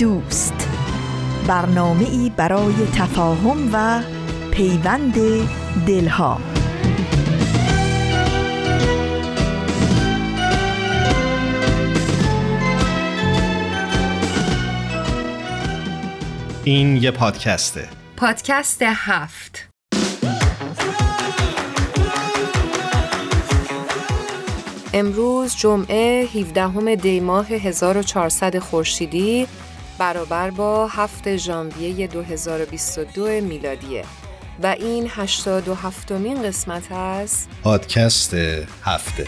دوست. برنامه ای برای تفاهم و پیوند دلها. این یه پادکسته. پادکست هفت. امروز جمعه 17 دی ماه 1400 خورشیدی. برابر با 7 ژانویه 2022 میلادیه. و این 87 مین قسمت از پادکست هفته.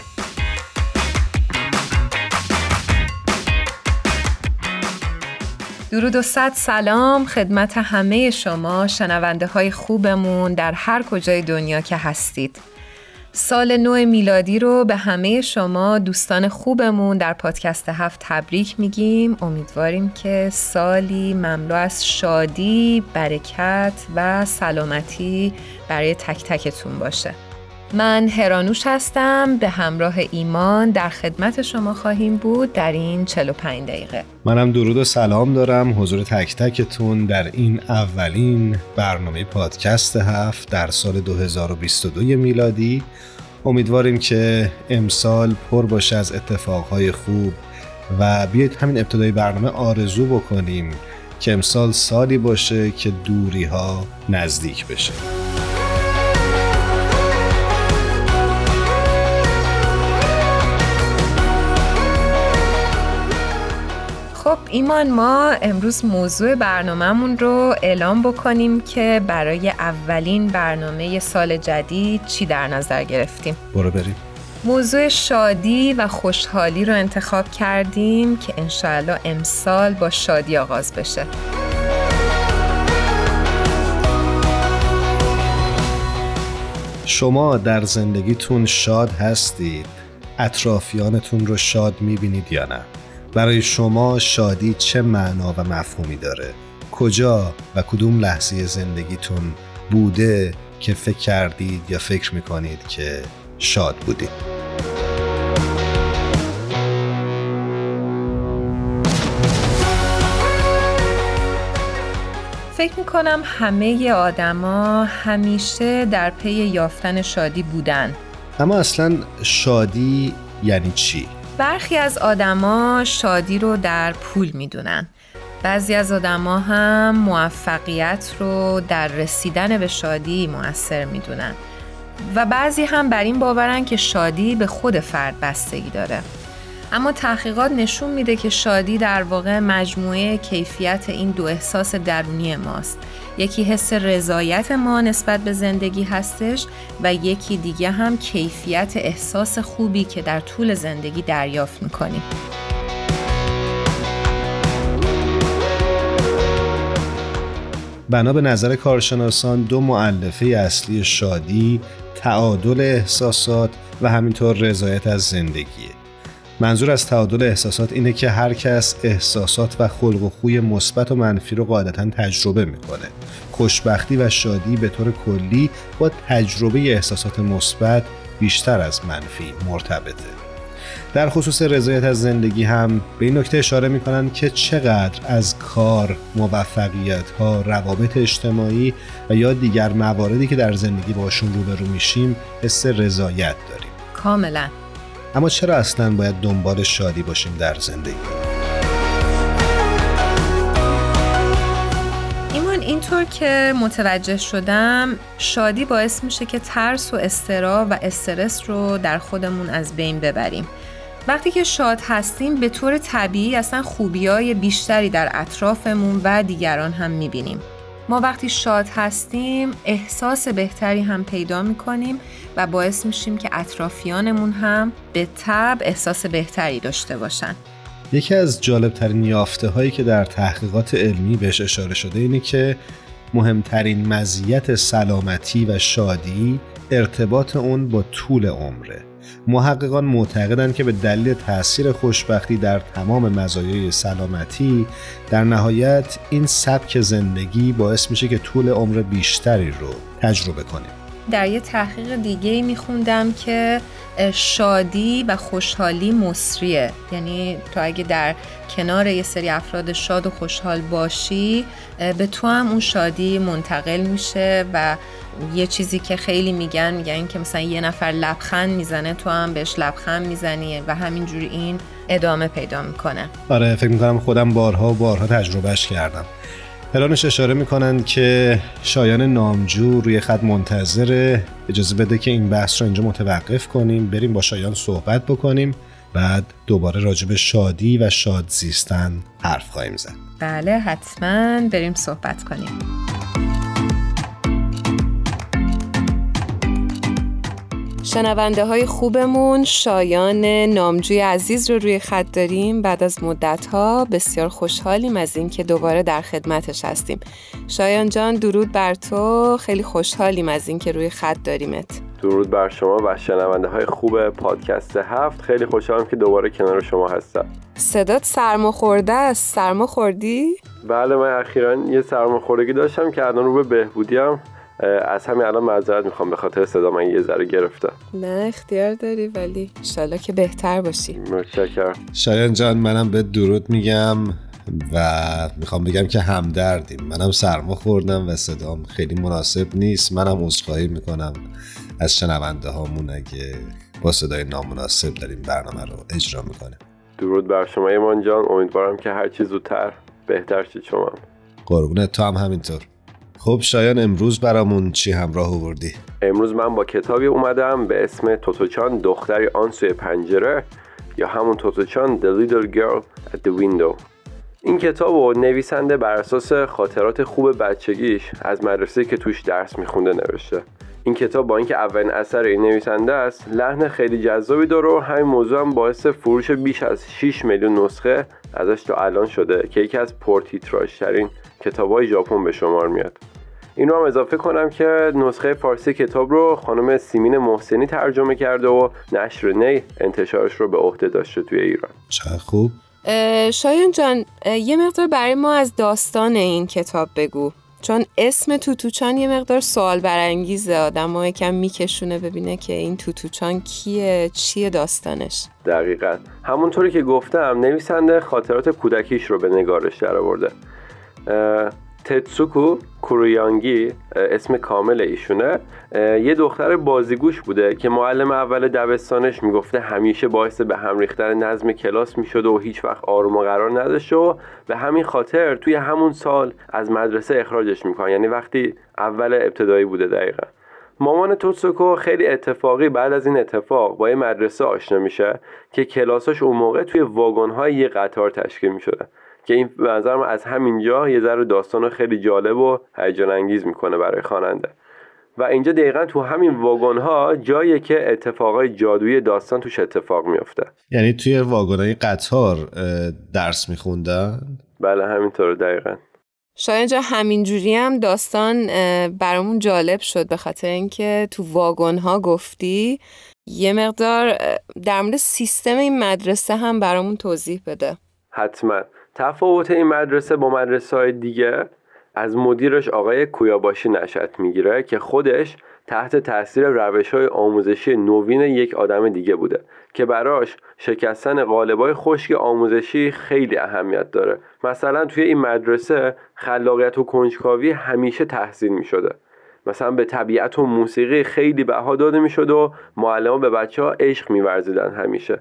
درود و صد سلام خدمت همه شما شنونده های خوبمون در هر کجای دنیا که هستید. سال نو میلادی رو به همه شما دوستان خوبمون در پادکست هفت تبریک میگیم. امیدواریم که سالی مملو از شادی، برکت و سلامتی برای تک تکتون باشه. من هرانوش هستم. به همراه ایمان در خدمت شما خواهیم بود در این 45 دقیقه. منم درود و سلام دارم حضور تک تکتون در این اولین برنامه پادکست هفت در سال 2022 میلادی. امیدواریم که امسال پر باشه از اتفاقهای خوب و بیایید همین ابتدای برنامه آرزو بکنیم که امسال سالی باشه که دوری ها نزدیک بشه. خب ایمان ما امروز موضوع برنامهمون رو اعلام بکنیم که برای اولین برنامه سال جدید چی در نظر گرفتیم. برو بریم. موضوع شادی و خوشحالی رو انتخاب کردیم که انشاءالله امسال با شادی آغاز بشه. شما در زندگیتون شاد هستید؟ اطرافیانتون رو شاد می‌بینید یا نه؟ برای شما شادی چه معنا و مفهومی داره؟ کجا و کدوم لحظه زندگیتون بوده که فکر کردید یا فکر می‌کنید که شاد بودید؟ فکر می‌کنم همه آدما همیشه در پی یافتن شادی بودن. اما اصلا شادی یعنی چی؟ برخی از آدما شادی رو در پول می‌دونن. بعضی از آدما هم موفقیت رو در رسیدن به شادی موثر می‌دونن. و بعضی هم بر این باورن که شادی به خود فرد بستگی داره. اما تحقیقات نشون میده که شادی در واقع مجموعه کیفیت این دو احساس درونی ماست. یکی حس رضایت ما نسبت به زندگی هستش و یکی دیگه هم کیفیت احساس خوبی که در طول زندگی دریافت می‌کنیم. بنا به نظر کارشناسان دو معلفه اصلی شادی تعادل احساسات و همینطور رضایت از زندگیه. منظور از تعادل احساسات اینه که هر کس احساسات و خلق و خوی مثبت و منفی رو قاعدتا تجربه می‌کنه. خوشبختی و شادی به طور کلی با تجربه احساسات مثبت بیشتر از منفی مرتبطه. در خصوص رضایت از زندگی هم به این نکته اشاره می‌کنن که چقدر از کار، موفقیت ها، روابط اجتماعی و یا دیگر مواردی که در زندگی باشون روبرو میشیم حس رضایت داریم. کاملا. اما چرا اصلا باید دنبال شادی باشیم در زندگی؟ ایمان اینطور که متوجه شدم شادی باعث میشه که ترس و استرا و استرس رو در خودمون از بین ببریم. وقتی که شاد هستیم به طور طبیعی اصلا خوبی های بیشتری در اطرافمون و دیگران هم می‌بینیم. ما وقتی شاد هستیم احساس بهتری هم پیدا می‌کنیم و باعث میشیم که اطرافیانمون هم به تب احساس بهتری داشته باشن. یکی از جالبترین یافته هایی که در تحقیقات علمی بهش اشاره شده اینه که مهمترین مزیت سلامتی و شادی ارتباط اون با طول عمره. محققان معتقدند که به دلیل تاثیر خوشبختی در تمام مزایای سلامتی در نهایت این سبک زندگی باعث میشه که طول عمر بیشتری رو تجربه کنیم. در یه تحقیق دیگه میخوندم که شادی و خوشحالی مصریه. یعنی تو اگه در کنار یه سری افراد شاد و خوشحال باشی به تو هم اون شادی منتقل میشه و یه چیزی که خیلی میگن میگن که مثلا یه نفر لبخند می‌زنه تو هم بهش لبخند می‌زنی و همینجوری این ادامه پیدا می‌کنه. آره فکر می‌کنم خودم بارها و بارها تجربهش کردم. پلانش اشاره می‌کنن که شایان نامجو روی خط منتظره اجازه بده که این بحث رو اینجا متوقف کنیم. بریم با شایان صحبت بکنیم. بعد دوباره راجب شادی و شاد زیستن حرف خواهیم زد. بله حتما بریم صحبت کنیم. شنونده های خوبمون شایان نامجوی عزیز رو روی خط داریم. بعد از مدت ها بسیار خوشحالیم از اینکه دوباره در خدمتش هستیم. شایان جان درود بر تو. خیلی خوشحالیم از اینکه روی خط داریمت. درود بر شما و شنونده های خوب پادکست هفت. خیلی خوشحالم که دوباره کنار شما هستم. صدات سرما خورده است. سرما خوردی؟ بله من اخیرا یه سرماخوردگی داشتم که الان رو به بهبودیم از همین الان معذرت می‌خوام به خاطر صدا من یه ذره گرفتم نه اختیار داری ولی انشالله که بهتر باشی. متشکرم. شایان جان منم به درود میگم و می‌خوام بگم که همدردیم. منم سرما خوردم و صدام خیلی مناسب نیست. منم عذرخواهی می‌کنم از شنونده هامون اگه با صدای نامناسب داریم برنامه رو اجرا می‌کنه درود بر شما ایمان جان. امیدوارم که هر چیز زودتر بهتر شید شما قربونت تو هم همینطور. خب شایان امروز برامون چی همراه آوردی؟ امروز من با کتابی اومدم به اسم توتوچان دختری آن سوی پنجره یا همون توتوچان The Little Girl at the Window این کتاب و نویسنده بر اساس خاطرات خوب بچگیش از مدرسه که توش درس میخونده نوشته این کتاب با اینکه اولین اثر این نویسنده است لحن خیلی جذابی داره و همین موضوع هم باعث فروش بیش از 6 میلیون نسخه ازش تا الان شده که یکی از پرتیتراژترین کتابهای ژاپن به شمار میاد. این رو هم اضافه کنم که نسخه فارسی کتاب رو خانم سیمین محسنی ترجمه کرده و نشر نی انتشارش رو به عهده داشته توی ایران. چه خوب. شایان جان یه مقدار برای ما از داستان این کتاب بگو. چون اسم توتوچان یه مقدار سوال برانگیزه. آدم ها یکم میکشونه ببینه که این توتوچان کیه چیه داستانش. دقیقا. همونطوری که گفتم نویسنده خاطرات کودکیش رو به نگارش در آورده تتسوکو کورویانگی اسم کامل ایشونه. یه دختر بازیگوش بوده که معلم اول دبستانش می‌گفته همیشه باعث به هم ریختن نظم کلاس می‌شده و هیچ وقت آروم و قرار نداشته و به همین خاطر توی همون سال از مدرسه اخراجش می‌کنن. یعنی وقتی اول ابتدایی بوده دقیقا. مامان توتسوکو خیلی اتفاقی بعد از این اتفاق با یه مدرسه آشنا میشه که کلاساش اون موقع توی واگن یه قطار تشکیل می‌شده. که این به نظرم از همینجا یه ذره داستان خیلی جالب و هیجان انگیز می‌کنه برای خواننده. و اینجا دقیقا تو همین واگن ها جایی که اتفاقای جادویی داستان توش اتفاق میفته یعنی توی واگن های قطار درس میخوندن؟ بله همینطور دقیقا. شاید جا همینجوری هم داستان برامون جالب شد به خاطر اینکه تو واگن ها گفتی یه مقدار در مورد سیستم این مدرسه هم برامون توضیح بده. حتما. تفاوت این مدرسه با مدرسه های دیگه از مدیرش آقای کویاباشی نشد می‌گیره که خودش تحت تاثیر روش های آموزشی نوین یک آدم دیگه بوده که براش شکستن قالبای خشک آموزشی خیلی اهمیت داره. مثلا توی این مدرسه خلاقیت و کنجکاوی همیشه تحسین می شده مثلا به طبیعت و موسیقی خیلی بها داده می و معلم به بچه ها عشق می همیشه.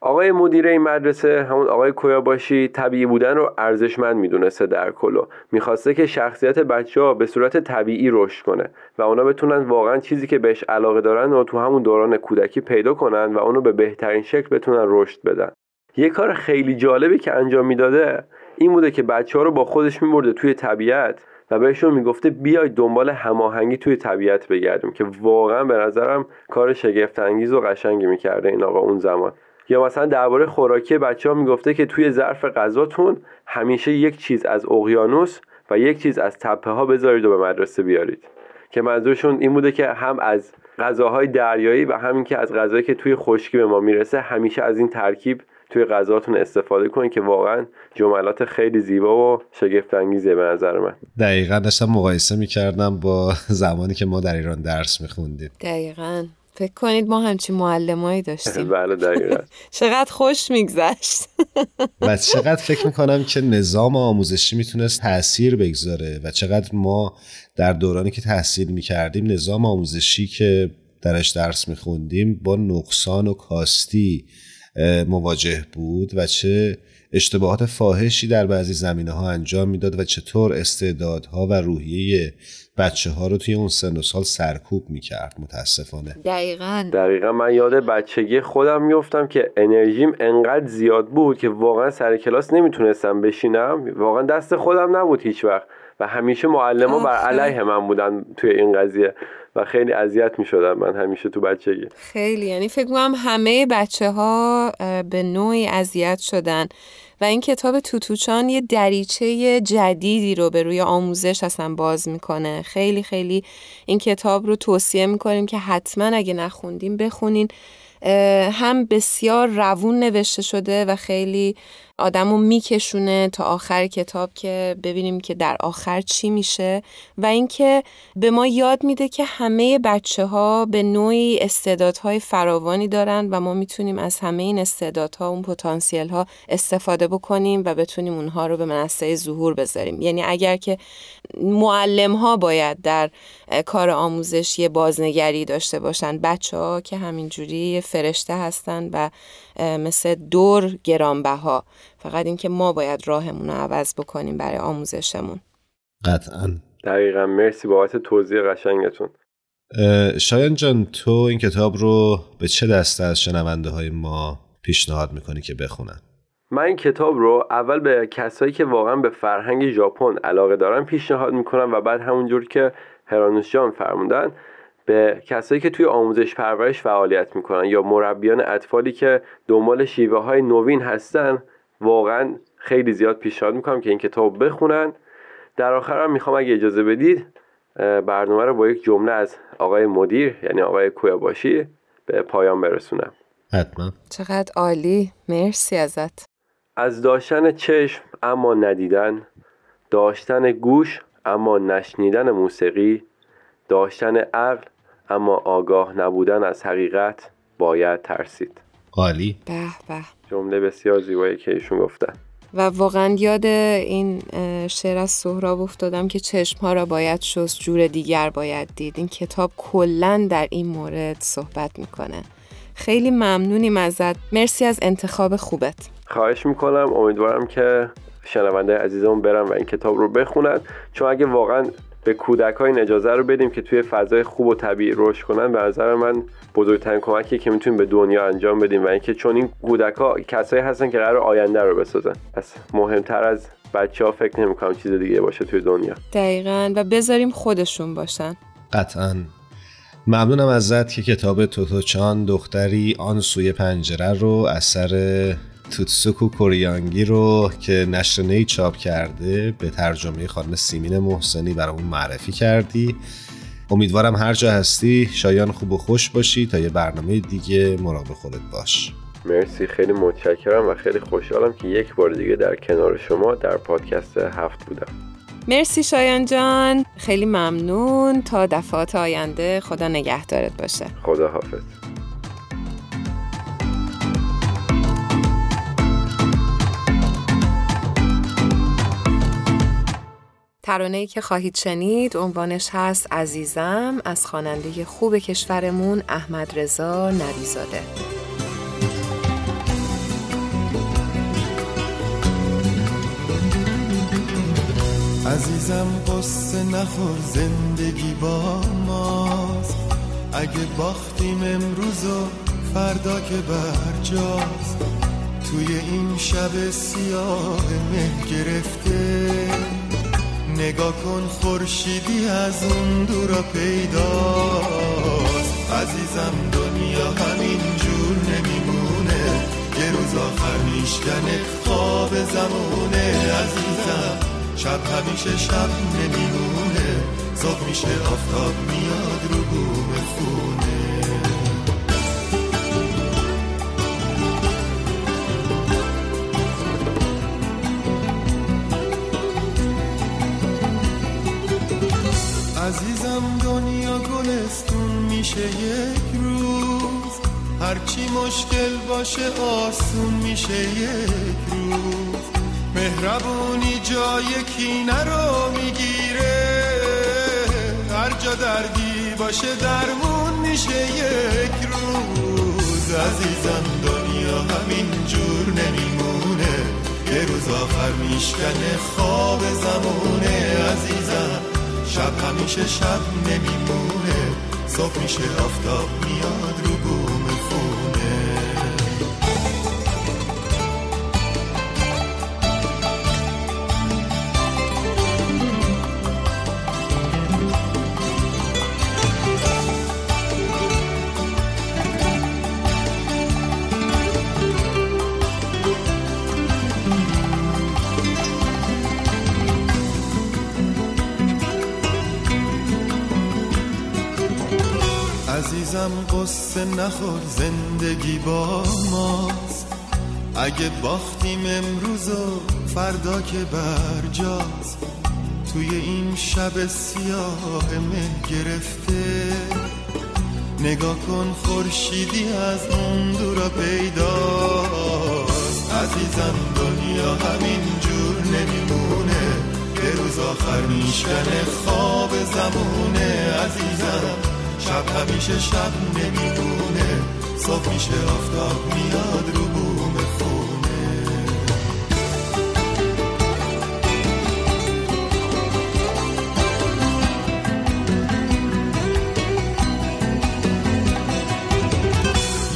آقای مدیر این مدرسه همون آقای کویاباشی طبیعی بودن رو ارزشمند می‌دونسته در کلو. می‌خواسته که شخصیت بچه ها به صورت طبیعی رشد کنه و اونا بتونن واقعا چیزی که بهش علاقه دارن و تو همون دوران کودکی پیدا کنن و اونو به بهترین شکل بتونن رشد بدن. یه کار خیلی جالبی که انجام می‌داده این بوده که بچه ها رو با خودش میبرده توی طبیعت و بهشون می‌گفته بیاید دنبال هماهنگی توی طبیعت بگردیم که واقعا به نظرم کار شگفت انگیز و قشنگی می‌کرده این آقا اون زمان. یا مثلا درباره خوراکی بچه ها می‌گفته که توی ظرف غذاتون همیشه یک چیز از اقیانوس و یک چیز از تپه ها بذارید و به مدرسه بیارید. که منظورشون این بوده که هم از غذاهای دریایی و همین که از غذایی که توی خشکی به ما می‌رسه همیشه از این ترکیب توی غذاتون استفاده کنید که واقعا جملات خیلی زیبا و شگفت انگیزه به نظر من. دقیقا داشتم مقایسه می‌کردم با زمانی که ما در ایران درس میخوندیم. دقیقا. فکر کنید ما همچین معلمایی داشتیم. بله دقیقا. چقدر خوش میگذشت. و چقدر فکر می‌کنم که نظام آموزشی می‌تونست تاثیر بگذاره و چقدر ما در دورانی که تحصیل می‌کردیم نظام آموزشی که درش درس میخوندیم با نقصان و کاستی مواجه بود و چه اشتباهات فاحشی در بعضی زمینه ها انجام می‌داد و چطور استعدادها و روحیه بچه ها رو توی اون سن و سال سرکوب می‌کرد متاسفانه. دقیقا. دقیقا من یاد بچگی خودم میفتم که انرژیم انقدر زیاد بود که واقعا سر کلاس نمی‌تونستم بشینم. واقعا دست خودم نبود هیچ وقت و همیشه معلم ها بر علیه من بودن توی این قضیه. و خیلی اذیت می شدم من همیشه تو بچگی. خیلی یعنی فکر کنم همه بچه ها به نوعی اذیت شدن. و این کتاب توتوچان یه دریچه جدیدی رو به روی آموزش اصلا باز می‌کنه. خیلی خیلی این کتاب رو توصیه می‌کنیم که حتما اگه نخوندیم بخونین. هم بسیار روون نوشته شده و خیلی آدم رو میکشونه تا آخر کتاب که ببینیم که در آخر چی میشه و اینکه به ما یاد میده که همه بچه ها به نوعی استعدادهای فراوانی دارن و ما می‌تونیم از همه این استعدادها اون پتانسیل ها استفاده بکنیم و بتونیم اونها رو به منصه ظهور بذاریم. یعنی اگر که معلم ها باید در کار آموزشی بازنگری داشته باشن بچه ها که همینجوری فرشته هستن و مثل دور گرانبها. فقط اینکه ما باید راهمون رو عوض بکنیم برای آموزشمون. قطعا. دقیقا. مرسی بابت توضیح قشنگتون. شایان جان تو این کتاب رو به چه دسته از شنونده های ما پیشنهاد می‌کنی که بخونن؟ من این کتاب رو اول به کسایی که واقعا به فرهنگ ژاپن علاقه دارن پیشنهاد می‌کنم و بعد همونجور که هرانوس جان فرمودن به کسایی که توی آموزش پرورش فعالیت می‌کنن یا مربیان اطفالی که دنبال شیوه های نوین هستن واقعا خیلی زیاد پیشنهاد می‌کنم که این کتاب بخونن. در آخر هم می‌خوام اگه اجازه بدید برنامه رو با یک جمله از آقای مدیر یعنی آقای کویاباشی به پایان برسونم. حتما. چقدر عالی. مرسی ازت. از داشتن چشم اما ندیدن داشتن گوش اما نشنیدن موسیقی داشتن عقل اما آگاه نبودن از حقیقت باید ترسید. عالی. به به. جمله بسیار زیبایی که ایشون گفتن. و واقعا یاد این شعر از سهراب افتادم که چشم ها را باید شست جور دیگر باید دید. این کتاب کلا در این مورد صحبت می‌کنه. خیلی ممنونیم ازت. مرسی از انتخاب خوبت. خواهش می‌کنم. امیدوارم که شنونده عزیزمون برن و این کتاب رو بخونن. چون اگه واقعا به کودک های این اجازه رو بدیم که توی فضای خوب و طبیعی رشد کنن. به نظر من بزرگترین کمکی که می‌تونیم به دنیا انجام بدیم و اینکه چون این کودک ها کسایی هستن که قرار آینده رو بسازن. پس مهمتر از بچه ها فکر نمی‌کنم چیز دیگه باشه توی دنیا. دقیقا. و بذاریم خودشون باشن. قطعا. ممنونم ازت که کتاب توتوچان دختری آن سوی پنجره رو اثر توتسوکو کوریانگی رو که نشر نی چاپ کرده به ترجمه خانم سیمین محسنی برامون معرفی کردی. امیدوارم هر جا هستی شایان خوب و خوش باشی تا یه برنامه دیگه مراقب خودت باش. مرسی خیلی متشکرم و خیلی خوشحالم که یک بار دیگه در کنار شما در پادکست هفت بودم. مرسی شایان جان. خیلی ممنون. تا دفعات آینده خدا نگهدارت باشه. خدا حافظ ترانه‌ای که خواهید شنید عنوانش هست عزیزم از خواننده خوب کشورمون احمد رضا نبیزاده عزیزم قصه نخور زندگی با ماست. اگه باختیم امروز و فردا که برجاست. توی این شب سیاه مه گرفته. نگاه کن خورشیدی از اون دورا پیداست. عزیزم دنیا همین جور نمیمونه. یه روز آخر میشکنه خواب زمونه. عزیزم شب همیشه شب نمیمونه. صبح میشه آفتاب میاد رو بوم خونه. عزیزم دنیا گلستون میشه یک روز. هرچی مشکل باشه آسون میشه یک روز. مهربونی جای کینه رو می‌گیره. هر جا دردی باشه درمون میشه یک روز. عزیزم دنیا همین جور نمیمونه. یه روز آخر میشکنه خواب زمونه. عزیزم شب همیشه شب نمیمونه. صبح میشه آفتاب میاد رو بوم قصه نخور زندگی با ماست. اگه باختیم امروز و فردا که برجاست. توی این شب سیاه مه گرفته. نگاه کن خورشیدی از اون دورا پیداست. عزیزم دنیا همین جور نمیمونه. به روز آخر میشکنه خواب زمونه عزیزم شب همیشه شب نمیمونه صبح میشه آفتاب میاد رو بوم خونه.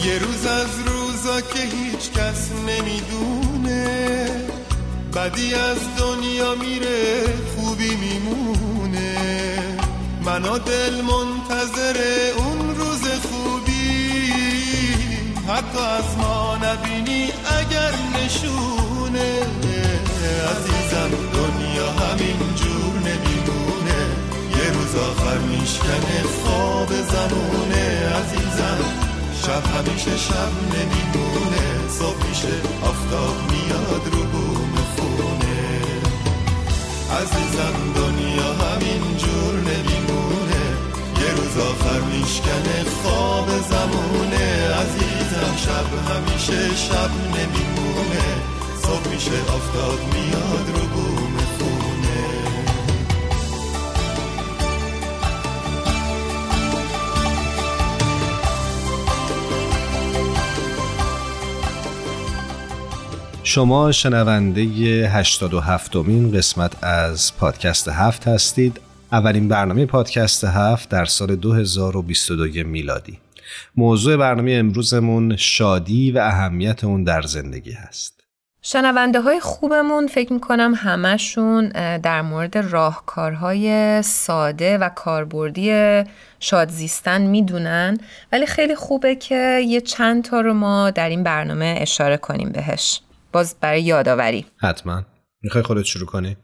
یه روز از روزا که هیچ کس نمی‌دونه. بدی از دنیا میره خوبی میمونه. منو دل منتظر اون روز خوبی. حتی از ما نبینی اگر نشونه. عزیزم دنیا همین جور نمیمونه یه روز آخر میشکنه خواب زمونه. عزیزم شب همیشه شب نمیمونه. صبح میشه آفتاب میاد رو بوم خونه. عزیزم دنیا آخر میشکنه خواب زمونه عزیزم. شب همیشه شب نمیمونه. صبح میشه آفتاب میاد رو بوم خونه. شما شنونده 87 مین قسمت از پادکست هفت هستید. اولین برنامه پادکست هفت در سال 2022 میلادی. موضوع برنامه امروزمون شادی و اهمیت اون در زندگی هست. شنونده های خوبمون فکر می‌کنم همشون در مورد راهکارهای ساده و کاربردی شادزیستن می‌دونن. ولی خیلی خوبه که یه چند تا رو ما در این برنامه اشاره کنیم بهش. باز برای یادآوری. حتما. می‌خوای خودت شروع کنی؟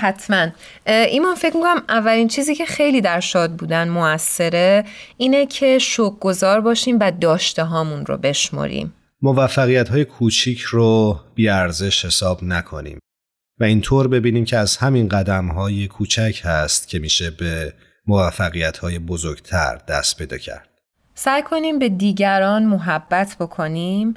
حتما. ایمان فکر می‌کنم اولین چیزی که خیلی در شاد بودن موثره اینه که گذار باشیم و داشته هامون رو بشمریم. موفقیت های کوچیک رو بیارزش حساب نکنیم و اینطور ببینیم که از همین قدم های کوچک هست که میشه به موفقیت های بزرگتر دست پیدا کرد. سعی کنیم به دیگران محبت بکنیم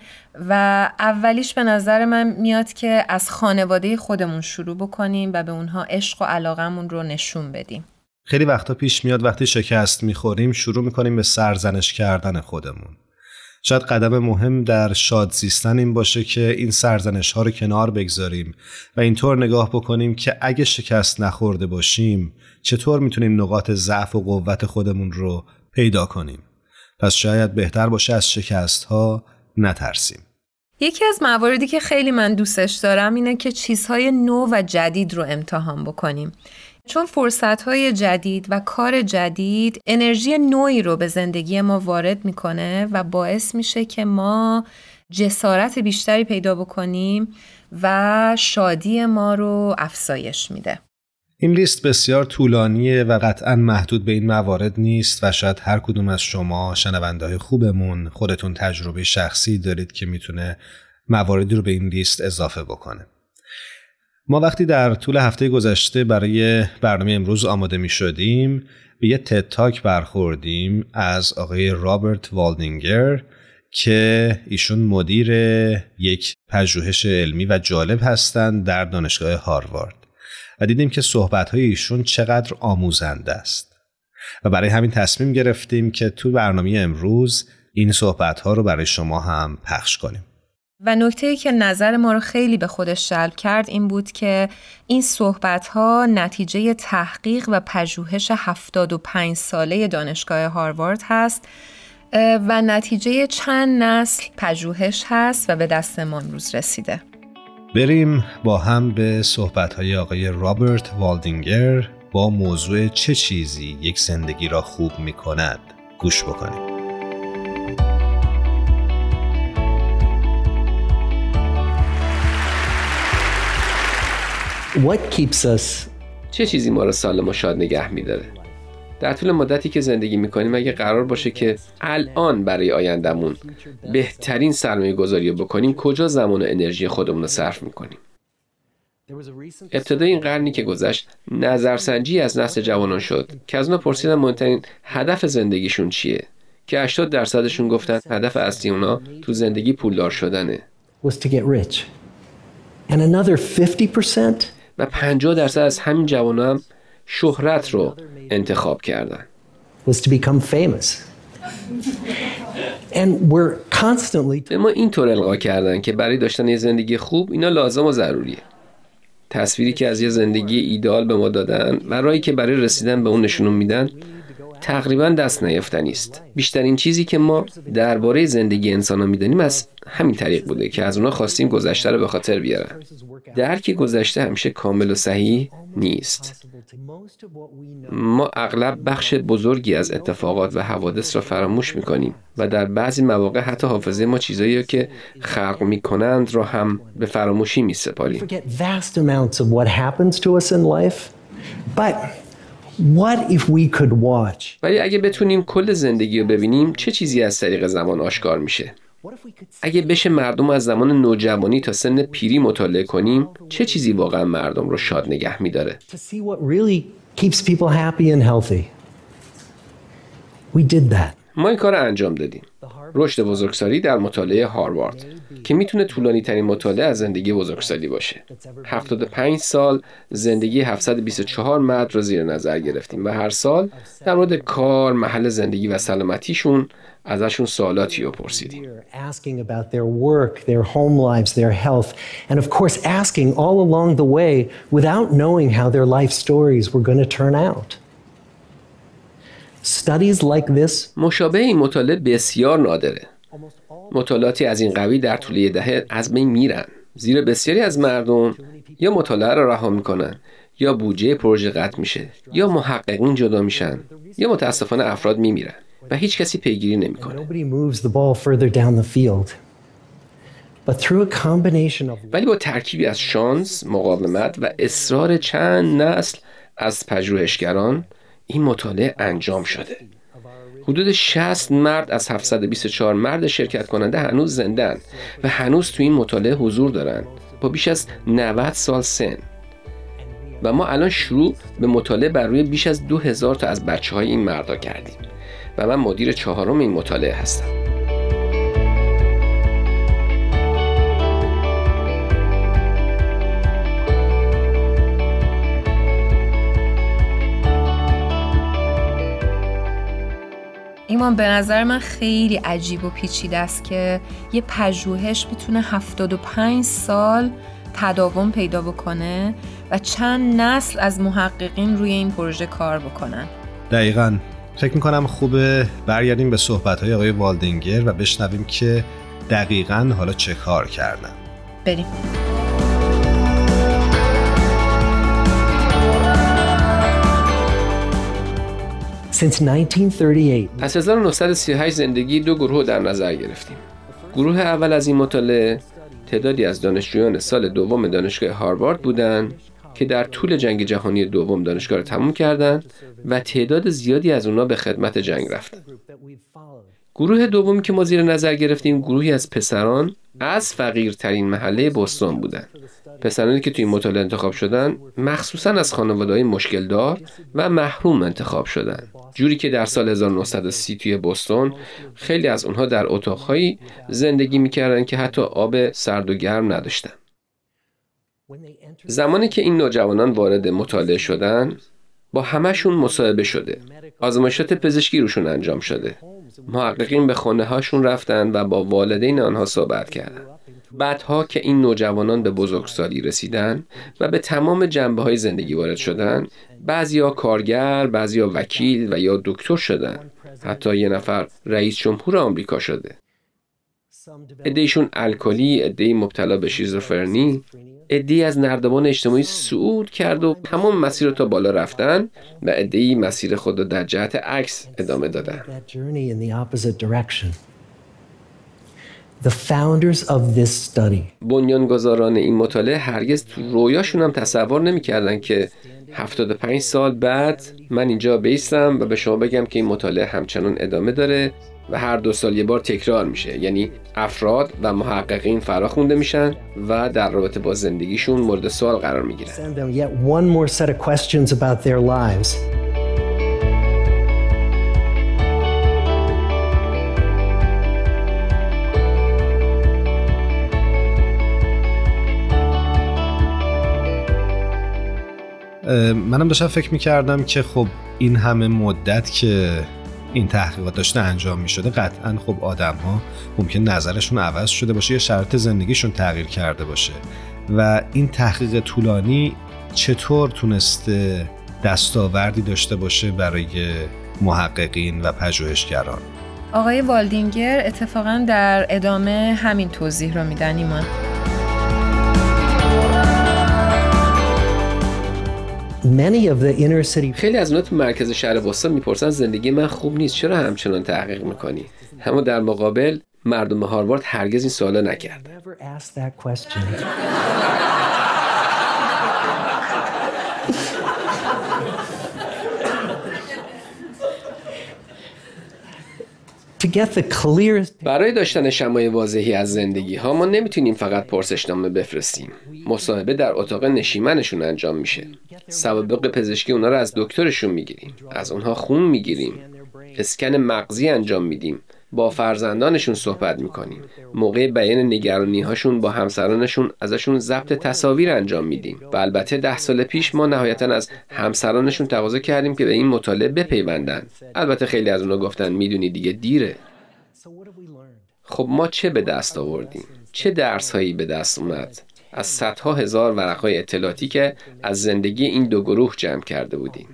و اولیش به نظر من میاد که از خانواده خودمون شروع بکنیم و به اونها عشق و علاقمون رو نشون بدیم. خیلی وقتا پیش میاد وقتی شکست می‌خوریم شروع می‌کنیم به سرزنش کردن خودمون. شاید قدم مهم در شاد زیستن این باشه که این سرزنش ها رو کنار بگذاریم و اینطور نگاه بکنیم که اگه شکست نخورده باشیم چطور می‌تونیم نقاط ضعف و قوت خودمون رو پیدا کنیم. پس شاید بهتر باشه از شکست ها نترسیم. یکی از مواردی که خیلی من دوستش دارم اینه که چیزهای نو و جدید رو امتحان بکنیم. چون فرصت های جدید و کار جدید انرژی نوعی رو به زندگی ما وارد می‌کنه و باعث میشه که ما جسارت بیشتری پیدا بکنیم و شادی ما رو افزایش میده. این لیست بسیار طولانیه و قطعا محدود به این موارد نیست و شاید هر کدوم از شما شنونده های خوبمون خودتون تجربه شخصی دارید که می‌تونه مواردی رو به این لیست اضافه بکنه. ما وقتی در طول هفته گذشته برای برنامه امروز آماده می شدیم به یه تتاک برخوردیم از آقای رابرت والدینگر که ایشون مدیر یک پژوهش علمی و جالب هستند در دانشگاه هاروارد و دیدیم که صحبتهای ایشون چقدر آموزنده است. و برای همین تصمیم گرفتیم که تو برنامه امروز این صحبتها رو برای شما هم پخش کنیم. و نکته که نظر ما رو خیلی به خودش جلب کرد این بود که این صحبت ها نتیجه تحقیق و پژوهش 75 ساله دانشگاه هاروارد هست و نتیجه چند نسل پژوهش هست و به دست ما امروز رسیده. بریم با هم به صحبت های آقای رابرت والدینگر با موضوع چه چیزی یک زندگی را خوب می کند گوش بکنیم. What keeps us چه چیزی ما رو سالم و شاد نگه میداره؟ در طول مدتی که زندگی می‌کنیم اگه قرار باشه که الان برای آیندهمون بهترین سرمایه گذاری رو بکنیم کجا زمان و انرژی خودمون رو صرف می‌کنیم؟ ابتدای این قرنی که گذشت نظرسنجی از نسل جوانان شد که از اونا پرسیدن مهمترین هدف زندگیشون چیه؟ که 80 درصدشون گفتن هدف اصلی اونا تو زندگی پولدار شدنه. Was to get rich. And another 50% و 50 درصد از همین جوان هم شهرت رو انتخاب کردن. به ما اینطور القا کردن که برای داشتن یه زندگی خوب اینا لازم و ضروریه. تصویری که از یه زندگی ایدال به ما دادن و راهی که برای رسیدن به اون نشون میدن تقریبا دست نیافتنی است بیشترین چیزی که ما درباره زندگی انسان ها می‌دانیم از همین طریق بوده که از اونا خواستیم گذشته رو به خاطر بیارن. درک گذشته همیشه کامل و صحیح نیست. ما اغلب بخش بزرگی از اتفاقات و حوادث را فراموش می‌کنیم و در بعضی مواقع حتی حافظه ما چیزایی که خلق می‌کنند را هم به فراموشی میسپاریم. What if we could watch? ولی اگه بتونیم کل زندگی رو ببینیم چه چیزی از طریق زمان آشکار میشه؟ اگه بشه مردم از زمان نوجوانی تا سن پیری مطالعه کنیم چه چیزی واقعا مردم رو شاد نگه میداره. ما این کار انجام دادیم. رشد بزرگسالی در مطالعه هاروارد. که می‌تونه طولانی ترین مطالعه از زندگی بزرگسالی باشه. 75 سال زندگی 724 مرد رو زیر نظر گرفتیم و هر سال در مورد کار محل زندگی و سلامتیشون ازشون سوالاتی رو پرسیدیم. Here, asking about their work, their home lives, their health, and of course, asking all along the way without knowing how their life stories were going to turn out. Studies like this مشابه این مطالعه بسیار نادره. مطالعاتی از این قوی در طول یه دهه از بین میرن. زیرا بسیاری از مردم یا مطالعه را رها می‌کنن یا بودجه پروژه قطع میشه یا محققین جدا میشن یا متاسفانه افراد میمیرن و هیچ کسی پیگیری نمی‌کنه. ولی با ترکیبی از شانس، مقاومت و اصرار چند نسل از پژوهشگران این مطالعه انجام شده. حدود 60 مرد از 724 مرد شرکت کننده هنوز زندن و هنوز تو این مطالعه حضور دارن با بیش از 90 سال سن. و ما الان شروع به مطالعه بر روی بیش از 2000 تا از بچه های این مردا کردیم. و من مدیر چهارم این مطالعه هستم. ایمان به نظر من خیلی عجیب و پیچیده است که یه پژوهش می‌تونه 75 سال تداوم پیدا بکنه و چند نسل از محققین روی این پروژه کار بکنن. دقیقا. فکر می‌کنم خوبه برگردیم به صحبت آقای والدینگر و بشنویم که دقیقا حالا چه کار کردن. بریم. Since 1938, از 1938 زندگی دو گروه در نظر گرفتیم. گروه اول از این مطالعه تعدادی از دانشجویان سال دوم دانشگاه هاروارد بودند که در طول جنگ جهانی دوم دانشگاه را تموم کردند و تعداد زیادی از اونا به خدمت جنگ رفتند. گروه دومی که ما زیر نظر گرفتیم گروهی از پسران از فقیرترین محله بوستون بودند. پسرانی که توی این مطالعه انتخاب شدن مخصوصا از خانواده مشکل دار و محروم انتخاب شدن. جوری که در سال 1930 توی بوستون خیلی از اونها در اتاقهایی زندگی می‌کردن که حتی آب سرد و گرم نداشتن. زمانی که این نوجوانان وارد مطالعه شدن با همهشون مصاحبه شده. آزمایشات پزشکی روشون انجام شده. محققین به خانه هاشون رفتن و با والدین آنها صحبت کردند. بعدها که این نوجوانان به بزرگسالی رسیدن و به تمام جنبه های زندگی وارد شدن بعضیا کارگر، بعضیا وکیل و یا دکتر شدن. حتی یه نفر رئیس جمهور آمریکا شده. ادهیشون الکلی، ادهی مبتلا به شیزوفرنی. ادهی از نردبان اجتماعی صعود کرد و تمام مسیر رو تا بالا رفتن و ادهی مسیر خود رو در جهت عکس ادامه دادن. The founders of this study. بنیانگذاران این مطالعه هرگز تو رویاشون هم تصور نمی‌کردن که 75 سال بعد من اینجا بیستم و به شما بگم که این مطالعه همچنان ادامه داره. و هر دو سال یه بار تکرار میشه یعنی افراد و محققین فراخونده میشن و در رابطه با زندگیشون مورد سوال قرار می‌گیرن send them yet one more set of questions about their lives. اه، منم داشتم فکر می‌کردم که خب این همه مدت که این تحقیقات داشته انجام می‌شده قطعا خب آدم ها ممکن نظرشون عوض شده باشه یا شرط زندگیشون تغییر کرده باشه. و این تحقیق طولانی چطور تونسته دستاوردی داشته باشه برای محققین و پژوهشگران؟ آقای والدینگر اتفاقا در ادامه همین توضیح رو میدن ایمان. خیلی از اونها تو مرکز شهر وسطا می‌پرسن زندگی من خوب نیست چرا همچنان تحقیق می‌کنی؟ اما در مقابل مردم هاروارد هرگز این سوالا نکردن. برای داشتن شمای واضحی از زندگی ها ما نمی‌تونیم فقط پرسشنامه بفرستیم. مصاحبه در اتاق نشیمنشون انجام میشه. سوابق پزشکی اونا رو از دکترشون می‌گیریم. از اونها خون می‌گیریم. اسکن مغزی انجام میدیم. با فرزندانشون صحبت می‌کنیم. موقع بیان نگرانی هاشون با همسرانشون ازشون ضبط تصاویر انجام میدیم و البته ده سال پیش ما نهایتا از همسرانشون تقاضا کردیم که به این مطالعه بپیوندن. البته خیلی از اونا گفتن می‌دونی دیگه دیره. خب ما چه به دست آوردیم؟ چه درس هایی به دست اومد؟ از صدها هزار ورقهای اطلاعاتی که از زندگی این دو گروه جمع کرده بودیم.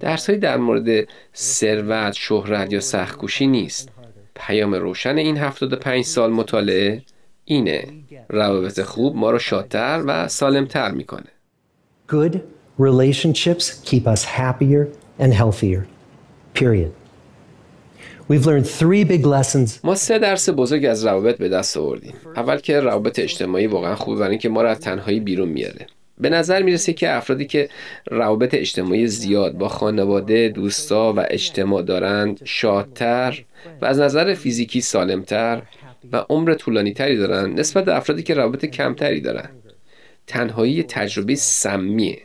درس در مورد ثروت، شهرت یا سختکوشی نیست. پیام روشن این 75 سال مطالعه اینه. روابط خوب ما رو شادتر و سالمتر می‌کنه. good relationships keep us happier and healthier. Period. We've learned three big lessons ما سه درس بزرگ از روابط به دست آوردیم. اول که روابط اجتماعی واقعا خوبه برای اینکه ما رو از تنهایی بیرون میاره. به نظر می‌رسه که افرادی که روابط اجتماعی زیاد با خانواده، دوستا و اجتماع دارند شادتر و از نظر فیزیکی سالمتر و عمر طولانی تری دارن نسبت به افرادی که روابط کمتری دارن. تنهایی تجربه سمیه.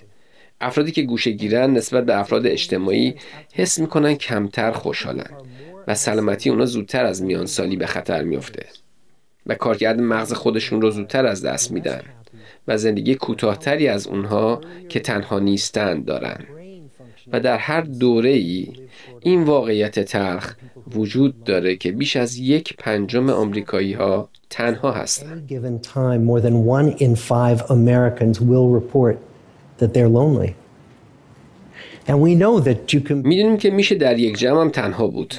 افرادی که گوشه گیرن نسبت به افراد اجتماعی حس می‌کنن کمتر خوشحالن و سلامتی اونا زودتر از میان سالی به خطر میفته و کارکرد مغز خودشون رو زودتر از دست میدن و زندگی کوتاهتری از اونها که تنها نیستند دارن و در هر دوره ای این واقعیت تلخ وجود داره که بیش از یک پنجم آمریکایی ها تنها هستند. می‌دونیم که میشه در یک جمع هم تنها بود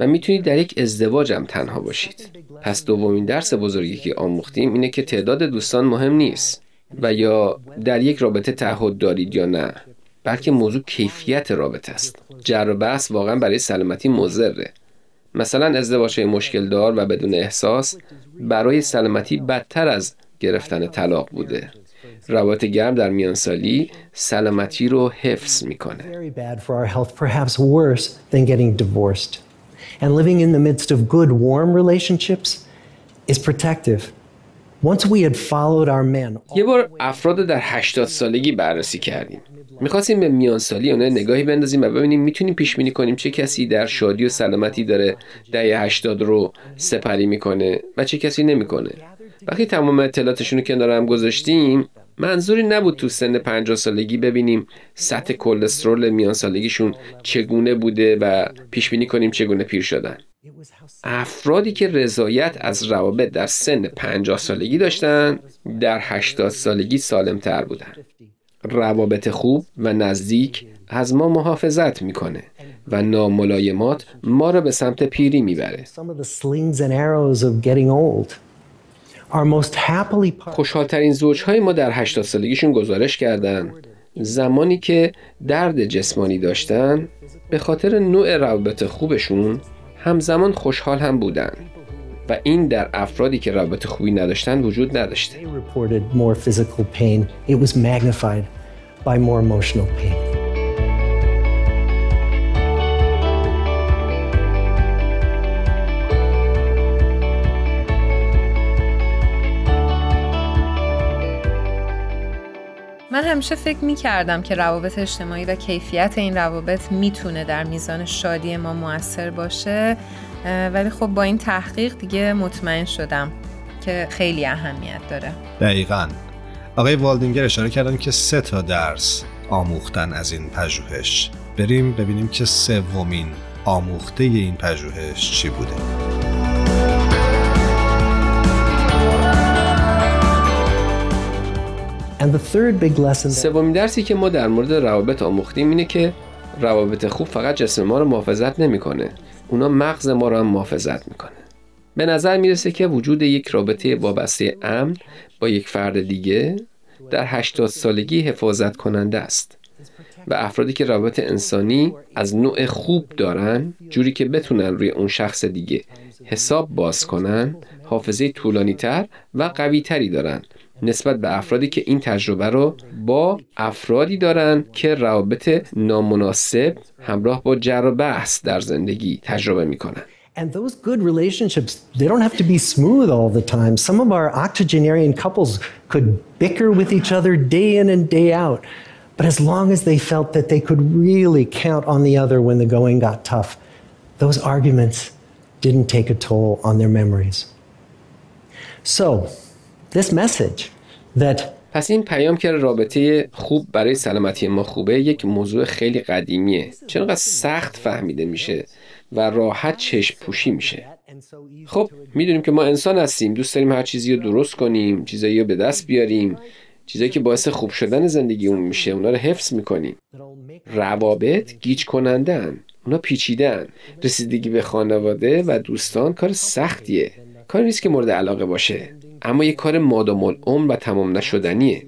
و می‌تونید در یک ازدواج هم تنها باشید. پس دومین درس بزرگی که آموختیم اینه که تعداد دوستان مهم نیست. و یا در یک رابطه تعهد دارید یا نه بلکه موضوع کیفیت رابطه است. جر و بحث واقعا برای سلامتی مضره. مثلا ازدواج مشکل دار و بدون احساس برای سلامتی بدتر از گرفتن طلاق بوده. روابط گرم در میانسالی سلامتی رو حفظ می‌کنه. یه بار افراد در 80 سالگی بررسی کردیم. می‌خواستیم به میانسالی اونها نگاهی بندازیم و ببینیم می‌تونیم پیش بینی کنیم چه کسی در شادی و سلامتی داره دهه 80 رو سپری می‌کنه و چه کسی نمی‌کنه. وقتی تمام اطلاعاتشون رو کنار هم گذاشتیم منظوری نبود تو سن 50 سالگی ببینیم سطح کلسترول میان سالگیشون چگونه بوده و پیش بینی کنیم چگونه پیر شدن. افرادی که رضایت از روابط در سن 50 سالگی داشتن در 80 سالگی سالم تر بودن. روابط خوب و نزدیک از ما محافظت می‌کنه و ناملایمات ما را به سمت پیری می‌بره. خوشحالترین زوجهای ما در 80 سالگیشون گزارش کردن. زمانی که درد جسمانی داشتن به خاطر نوع روابط خوبشون همزمان خوشحال هم بودن و این در افرادی که روابط خوبی نداشتن وجود نداشته. همیشه فکر می کردم که روابط اجتماعی و کیفیت این روابط می‌تونه در میزان شادی ما موثر باشه ولی خب با این تحقیق دیگه مطمئن شدم که خیلی اهمیت داره. دقیقا. آقای والدینگر اشاره کردن که سه تا درس آموختن از این پژوهش. بریم ببینیم که سومین آموخته این پژوهش چی بوده. سومین درسی که ما در مورد روابط آموختیم اینه که روابط خوب فقط جسم ما رو محافظت نمی‌کنه. اونا مغز ما رو هم محافظت می‌کنه. به نظر می‌رسه که وجود یک رابطه وابسته امن با یک فرد دیگه در 80 سالگی حفاظت کننده است و افرادی که روابط انسانی از نوع خوب دارن جوری که بتونن روی اون شخص دیگه حساب باز کنن حافظه طولانی تر و قوی تری دارن. نسبت به افرادی که این تجربه رو با افرادی دارن که روابط نامناسب همراه با جر و بحث در زندگی تجربه می‌کنن And those good relationships, they don't have to be smooth all the time. Some of our octogenarian couples could bicker with each other day in and day out. But as long as they felt that they could really count on the other when the going got tough, those arguments didn't take a toll on their memories. So, this message that پس این پیام که رابطه خوب برای سلامتی ما خوبه یک موضوع خیلی قدیمیه. چرا سخت فهمیده میشه و راحت چشم پوشی میشه. خب می‌دونیم که ما انسان هستیم دوست داریم هر چیزی رو درست کنیم چیزایی رو به دست بیاریم چیزایی که باعث خوب شدن زندگیمون میشه اونا رو حفظ می‌کنیم. روابط گیج کنندن اونا پیچیدن رسیدگی به خانواده و دوستان کار سختیه. کاری نیست که مورد علاقه باشه. اما یه کار مادام العمر و تمام نشدنیه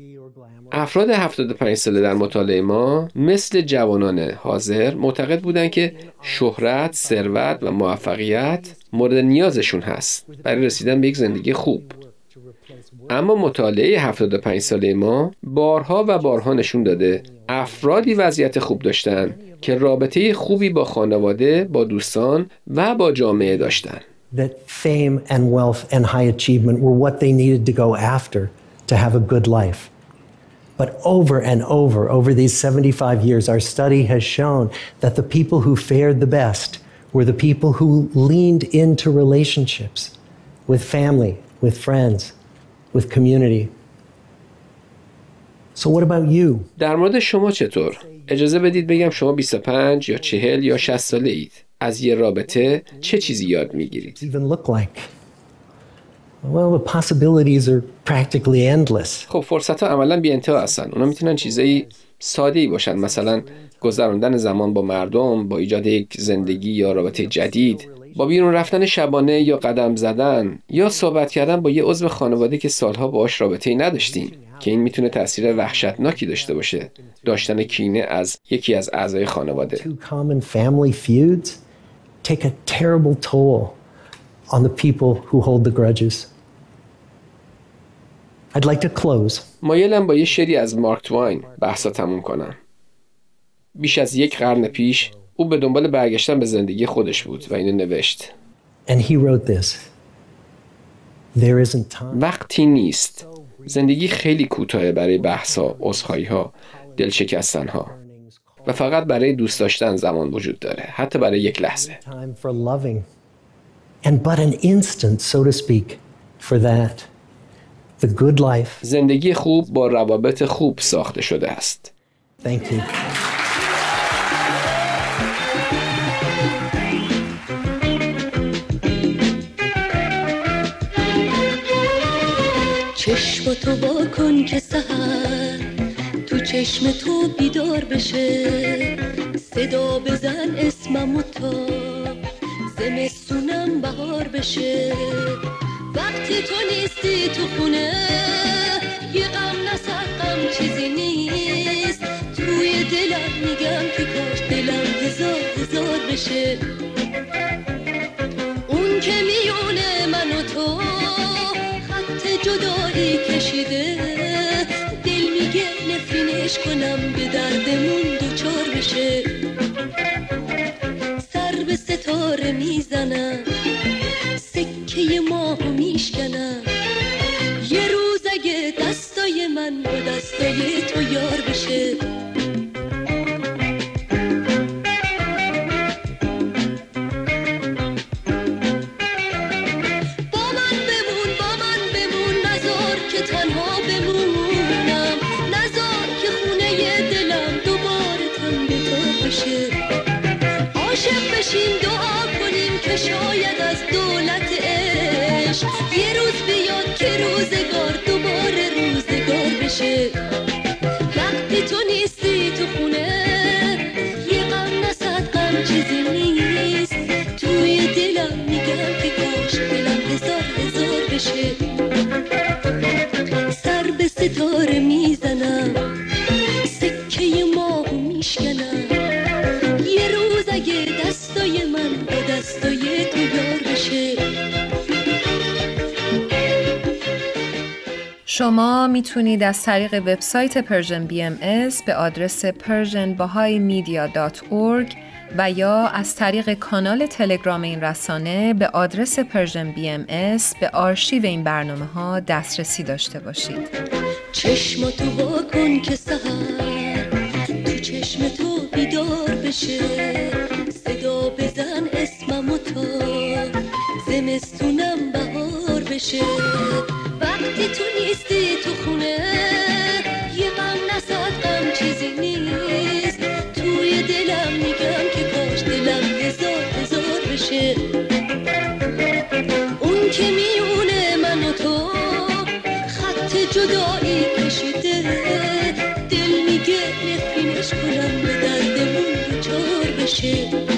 افراد 75 ساله در مطالعه ما مثل جوانان حاضر معتقد بودند که شهرت، ثروت و موفقیت مورد نیازشون هست برای رسیدن به یک زندگی خوب. اما مطالعه 75 ساله ما بارها و بارها نشون داده افرادی وضعیت خوب داشتن که رابطه خوبی با خانواده، با دوستان و با جامعه داشتن. that fame and wealth and high achievement were what they needed to go after to have a good life. But over and over, over these 75 years, our study has shown that the people who fared the best were the people who leaned into relationships with family, with friends, with community. So, what about you? در مورد شما چطور؟ اجازه بدید بگم شما 25 یا 40 یا 60 ساله اید. از یه رابطه چه چیزی یاد می‌گیرید؟ Even look like? Well, the possibilities are practically endless. خب فرصت ها عملا بی انتها هستن اونا می‌تونن چیزایی ساده ای باشن مثلا گذراندن زمان با مردم با ایجاد یک زندگی یا رابطه جدید با بیرون رفتن شبانه یا قدم زدن یا صحبت کردن با یه عضو خانواده که سالها باهاش رابطه ای نداشتیم که این می‌تونه تاثیر وحشتناکی داشته باشه داشتن کینه از یکی از اعضای خانواده take a terrible toll on the people who hold the grudges. I'd like to close مایلم با یه شعری از مارک توین بحثا تموم کنم بیش از یک قرن پیش او به دنبال برگشتن به زندگی خودش بود و اینو نوشت and he wrote this. There isn't time. وقتی نیست زندگی خیلی کوتاه برای بحثا عذرخواهی ها دل شکستن ها و فقط برای دوست داشتن زمان وجود داره حتی برای یک لحظه time for loving, and but an instant, so to speak, for that. The good life. زندگی خوب با روابط خوب ساخته شده است Thank you. چشم تو با کن که سهر چشم تو بیدار بشه. صدا بزن اسمم و تا زمستونم بهار بشه. وقتی تو نیستی تو خونه. یه غم نسد غم چیزی نیست. توی دلم میگم که کاش دلم هزار هزار بشه. نفرینش کنم به دردمون دوچار بشه سر به ستاره می‌زنم سکه ماهو میشکنم یه روز اگه دستای من با دستای تو یار بشه شما می‌تونید از طریق وبسایت Persian BMS به آدرس persianbahaimedia.org و یا از طریق کانال تلگرام این رسانه به آدرس Persian BMS به آرشیو این برنامه ها دسترسی داشته باشید. چشماتو وا کن که سحر تو چشم تو بیدار بشه صدا بزن اسمم و تا زمستونم بهار بشه وقتی تو نیستی تو خونه. یه غم نسد غم چیزی نیست. توی دلم میگم که کاش دلم هزار هزار بشه. اون که میونه من و تو خط جدایی کشیده. دل میگه نفرینش کنم به دردمون دوچار بشه.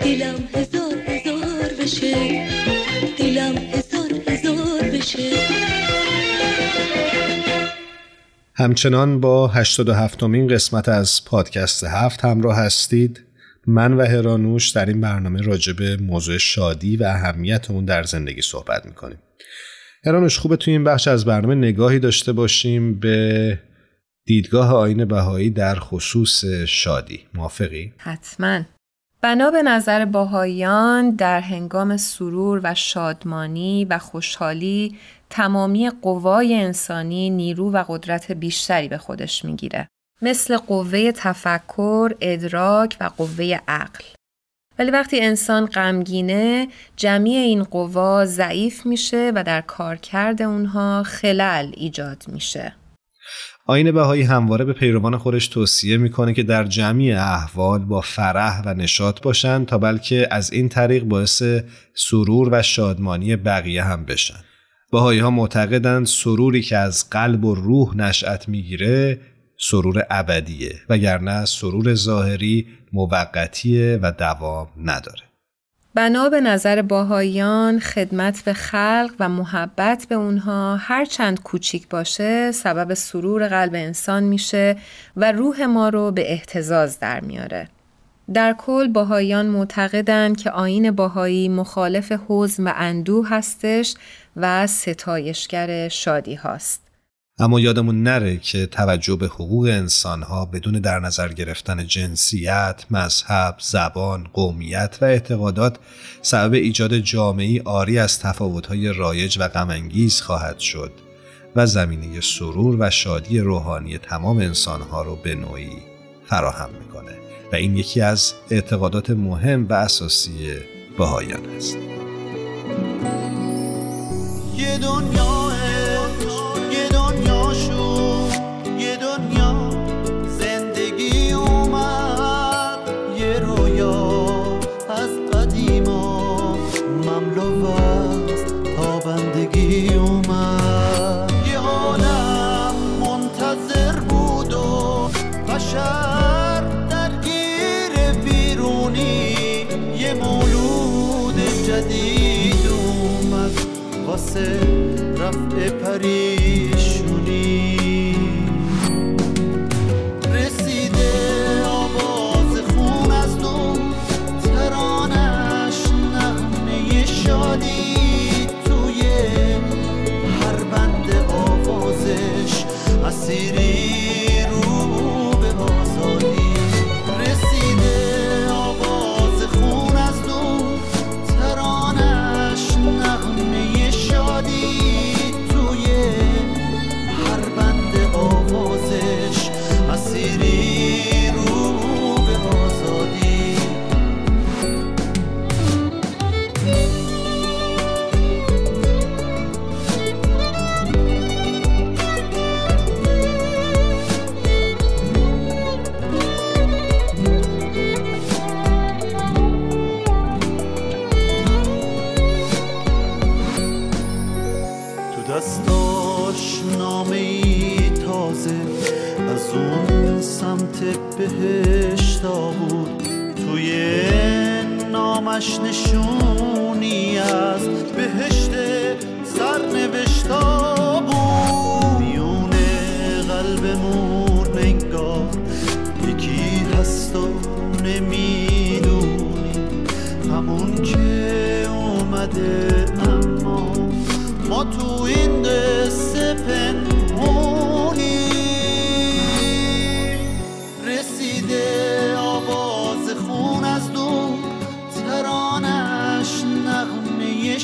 دلم هزار هزار بشه. دلم هزار هزار بشه. همچنان با 87 مین قسمت از پادکست هفت همراه هستید. من و هرانوش در این برنامه راجع به موضوع شادی و اهمیت اون در زندگی صحبت می‌کنیم. هرانوش خوبه توی این بخش از برنامه نگاهی داشته باشیم به دیدگاه آین بهایی در خصوص شادی. موافقی؟ حتما. بنا به نظر باهایان در هنگام سرور و شادمانی و خوشحالی تمامی قوای انسانی نیرو و قدرت بیشتری به خودش می‌گیره. مثل قوه تفکر، ادراک و قوه عقل. ولی وقتی انسان غمگینه جمعی این قوا ضعیف میشه و در کارکرد اونها خلل ایجاد میشه. آین بهایی همواره به پیروان خودش توصیه می‌کنه که در جمعی احوال با فرح و نشاط باشند تا بلکه از این طریق باعث سرور و شادمانی بقیه هم بشن. بهایی ها معتقدند سروری که از قلب و روح نشأت می‌گیره سرور ابدیه وگرنه سرور ظاهری موقتیه و دوام نداره. بنا به نظر باهایان خدمت به خلق و محبت به اونها هر چند کوچیک باشه سبب سرور قلب انسان میشه و روح ما رو به احتزاز در میاره. در کل باهایان معتقدند که آین باهایی مخالف حزن و اندوه هستش و ستایشگر شادی هاست. اما یادمون نره که توجه به حقوق انسانها بدون در نظر گرفتن جنسیت، مذهب، زبان، قومیت و اعتقادات سبب ایجاد جامعی آری از تفاوت‌های رایج و غمانگیز خواهد شد و زمینه سرور و شادی روحانی تمام انسانها رو به نوعی فراهم می‌کنه و این یکی از اعتقادات مهم و اساسی بهایان است. یه دنیا اسیری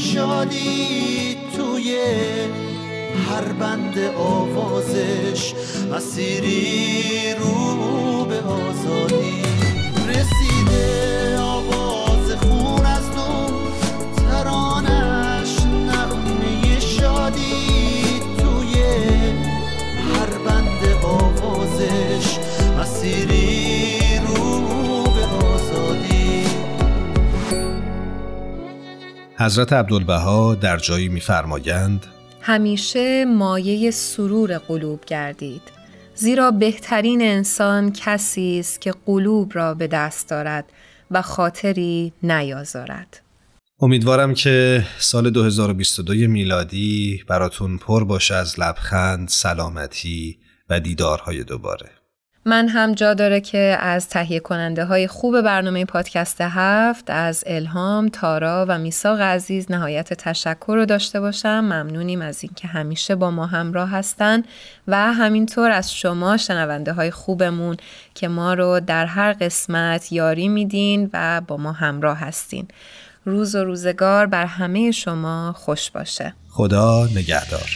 شادی توی هر بند آوازش اسیری رو به آزادی. رسیده آواز خون از دو ترانش نغمه شادی توی هر بند آوازش اسیری حضرت عبدالبها در جایی میفرمایند همیشه مایه سرور قلوب گردید زیرا بهترین انسان کسی است که قلوب را به دست دارد و خاطری نیازارد امیدوارم که سال 2022 میلادی براتون پر باشه از لبخند، سلامتی و دیدارهای دوباره. من هم جا داره که از تهیه کننده های خوب برنامه پادکست هفت از الهام، تارا و میساق عزیز نهایت تشکر رو داشته باشم. ممنونیم از اینکه همیشه با ما همراه هستن و همینطور از شما شنونده های خوبمون که ما رو در هر قسمت یاری میدین و با ما همراه هستین. روز و روزگار بر همه شما خوش باشه. خدا نگهدار.